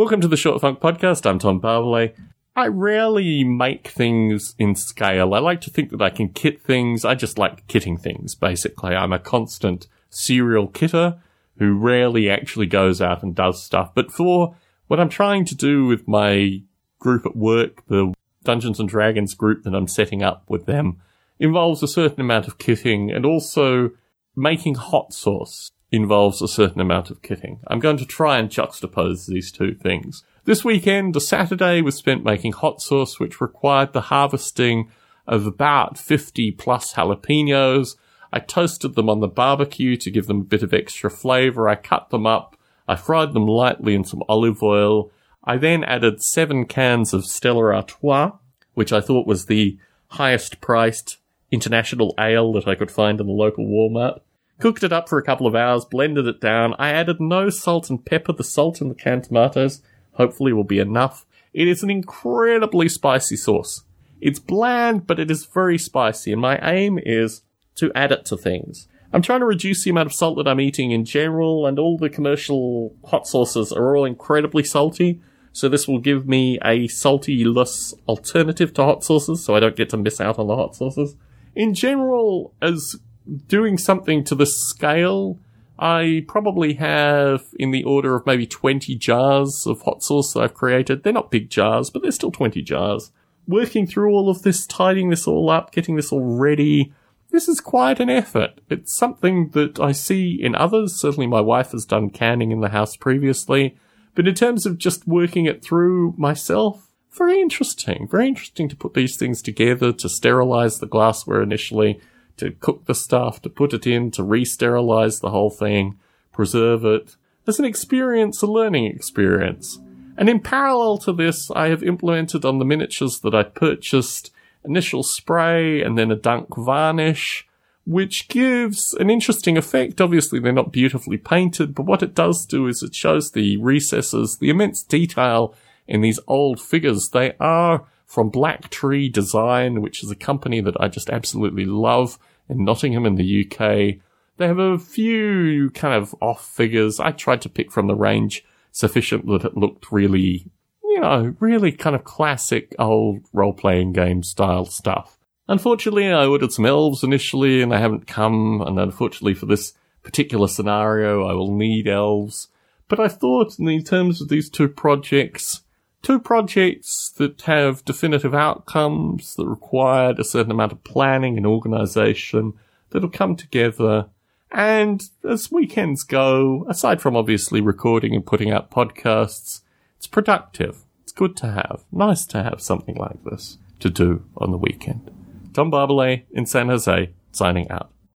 Welcome to the Short Funk Podcast. I'm Tom Barbalet. I rarely make things in scale. I like to think that I can kit things. I just like kitting things, basically. I'm a constant serial kitter who rarely actually goes out and does stuff. But for what I'm trying to do with my group at work, the Dungeons and Dragons group that I'm setting up with them, involves a certain amount of kitting and also making hot sauce involves a certain amount of kitting. I'm going to try and juxtapose these two things. This weekend, a Saturday was spent making hot sauce, which required the harvesting of about 50 plus jalapenos. I toasted them on the barbecue to give them a bit of extra flavor. I cut them up. I fried them lightly in some olive oil. I then added seven cans of Stella Artois, which I thought was the highest priced international ale that I could find in the local Walmart. Cooked it up for a couple of hours, blended it down. I added no salt and pepper. The salt in the canned tomatoes hopefully will be enough. It is an incredibly spicy sauce. It's bland, but it is very spicy, and my aim is to add it to things. I'm trying to reduce the amount of salt that I'm eating in general, and all the commercial hot sauces are all incredibly salty. So this will give me a salty-less alternative to hot sauces, so I don't get to miss out on the hot sauces. In general, as doing something to the scale, I probably have in the order of maybe 20 jars of hot sauce that I've created. They're not big jars, but they're still 20 jars. Working through all of this, tidying this all up, getting this all ready, this is quite an effort. It's something that I see in others. Certainly my wife has done canning in the house previously. But in terms of just working it through myself, very interesting. Very interesting to put these things together, to sterilize the glassware initially, to cook the stuff, to put it in, to re-sterilize the whole thing, preserve it. As an experience, a learning experience. And in parallel to this, I have implemented on the miniatures that I purchased initial spray and then a dunk varnish, which gives an interesting effect. Obviously, they're not beautifully painted, but what it does do is it shows the recesses, the immense detail in these old figures. They are from Black Tree Design, which is a company that I just absolutely love in Nottingham in the UK. They have a few kind of off figures. I tried to pick from the range sufficient that it looked really, you know, really kind of classic old role playing game style stuff. Unfortunately, I ordered some elves initially and they haven't come, and unfortunately for this particular scenario, I will need elves. But I thought in terms of these two projects, two projects that have definitive outcomes that required a certain amount of planning and organization that'll come together. And as weekends go, aside from obviously recording and putting out podcasts, it's productive. It's good to have. Nice to have something like this to do on the weekend. Tom Barbalet in San Jose, signing out.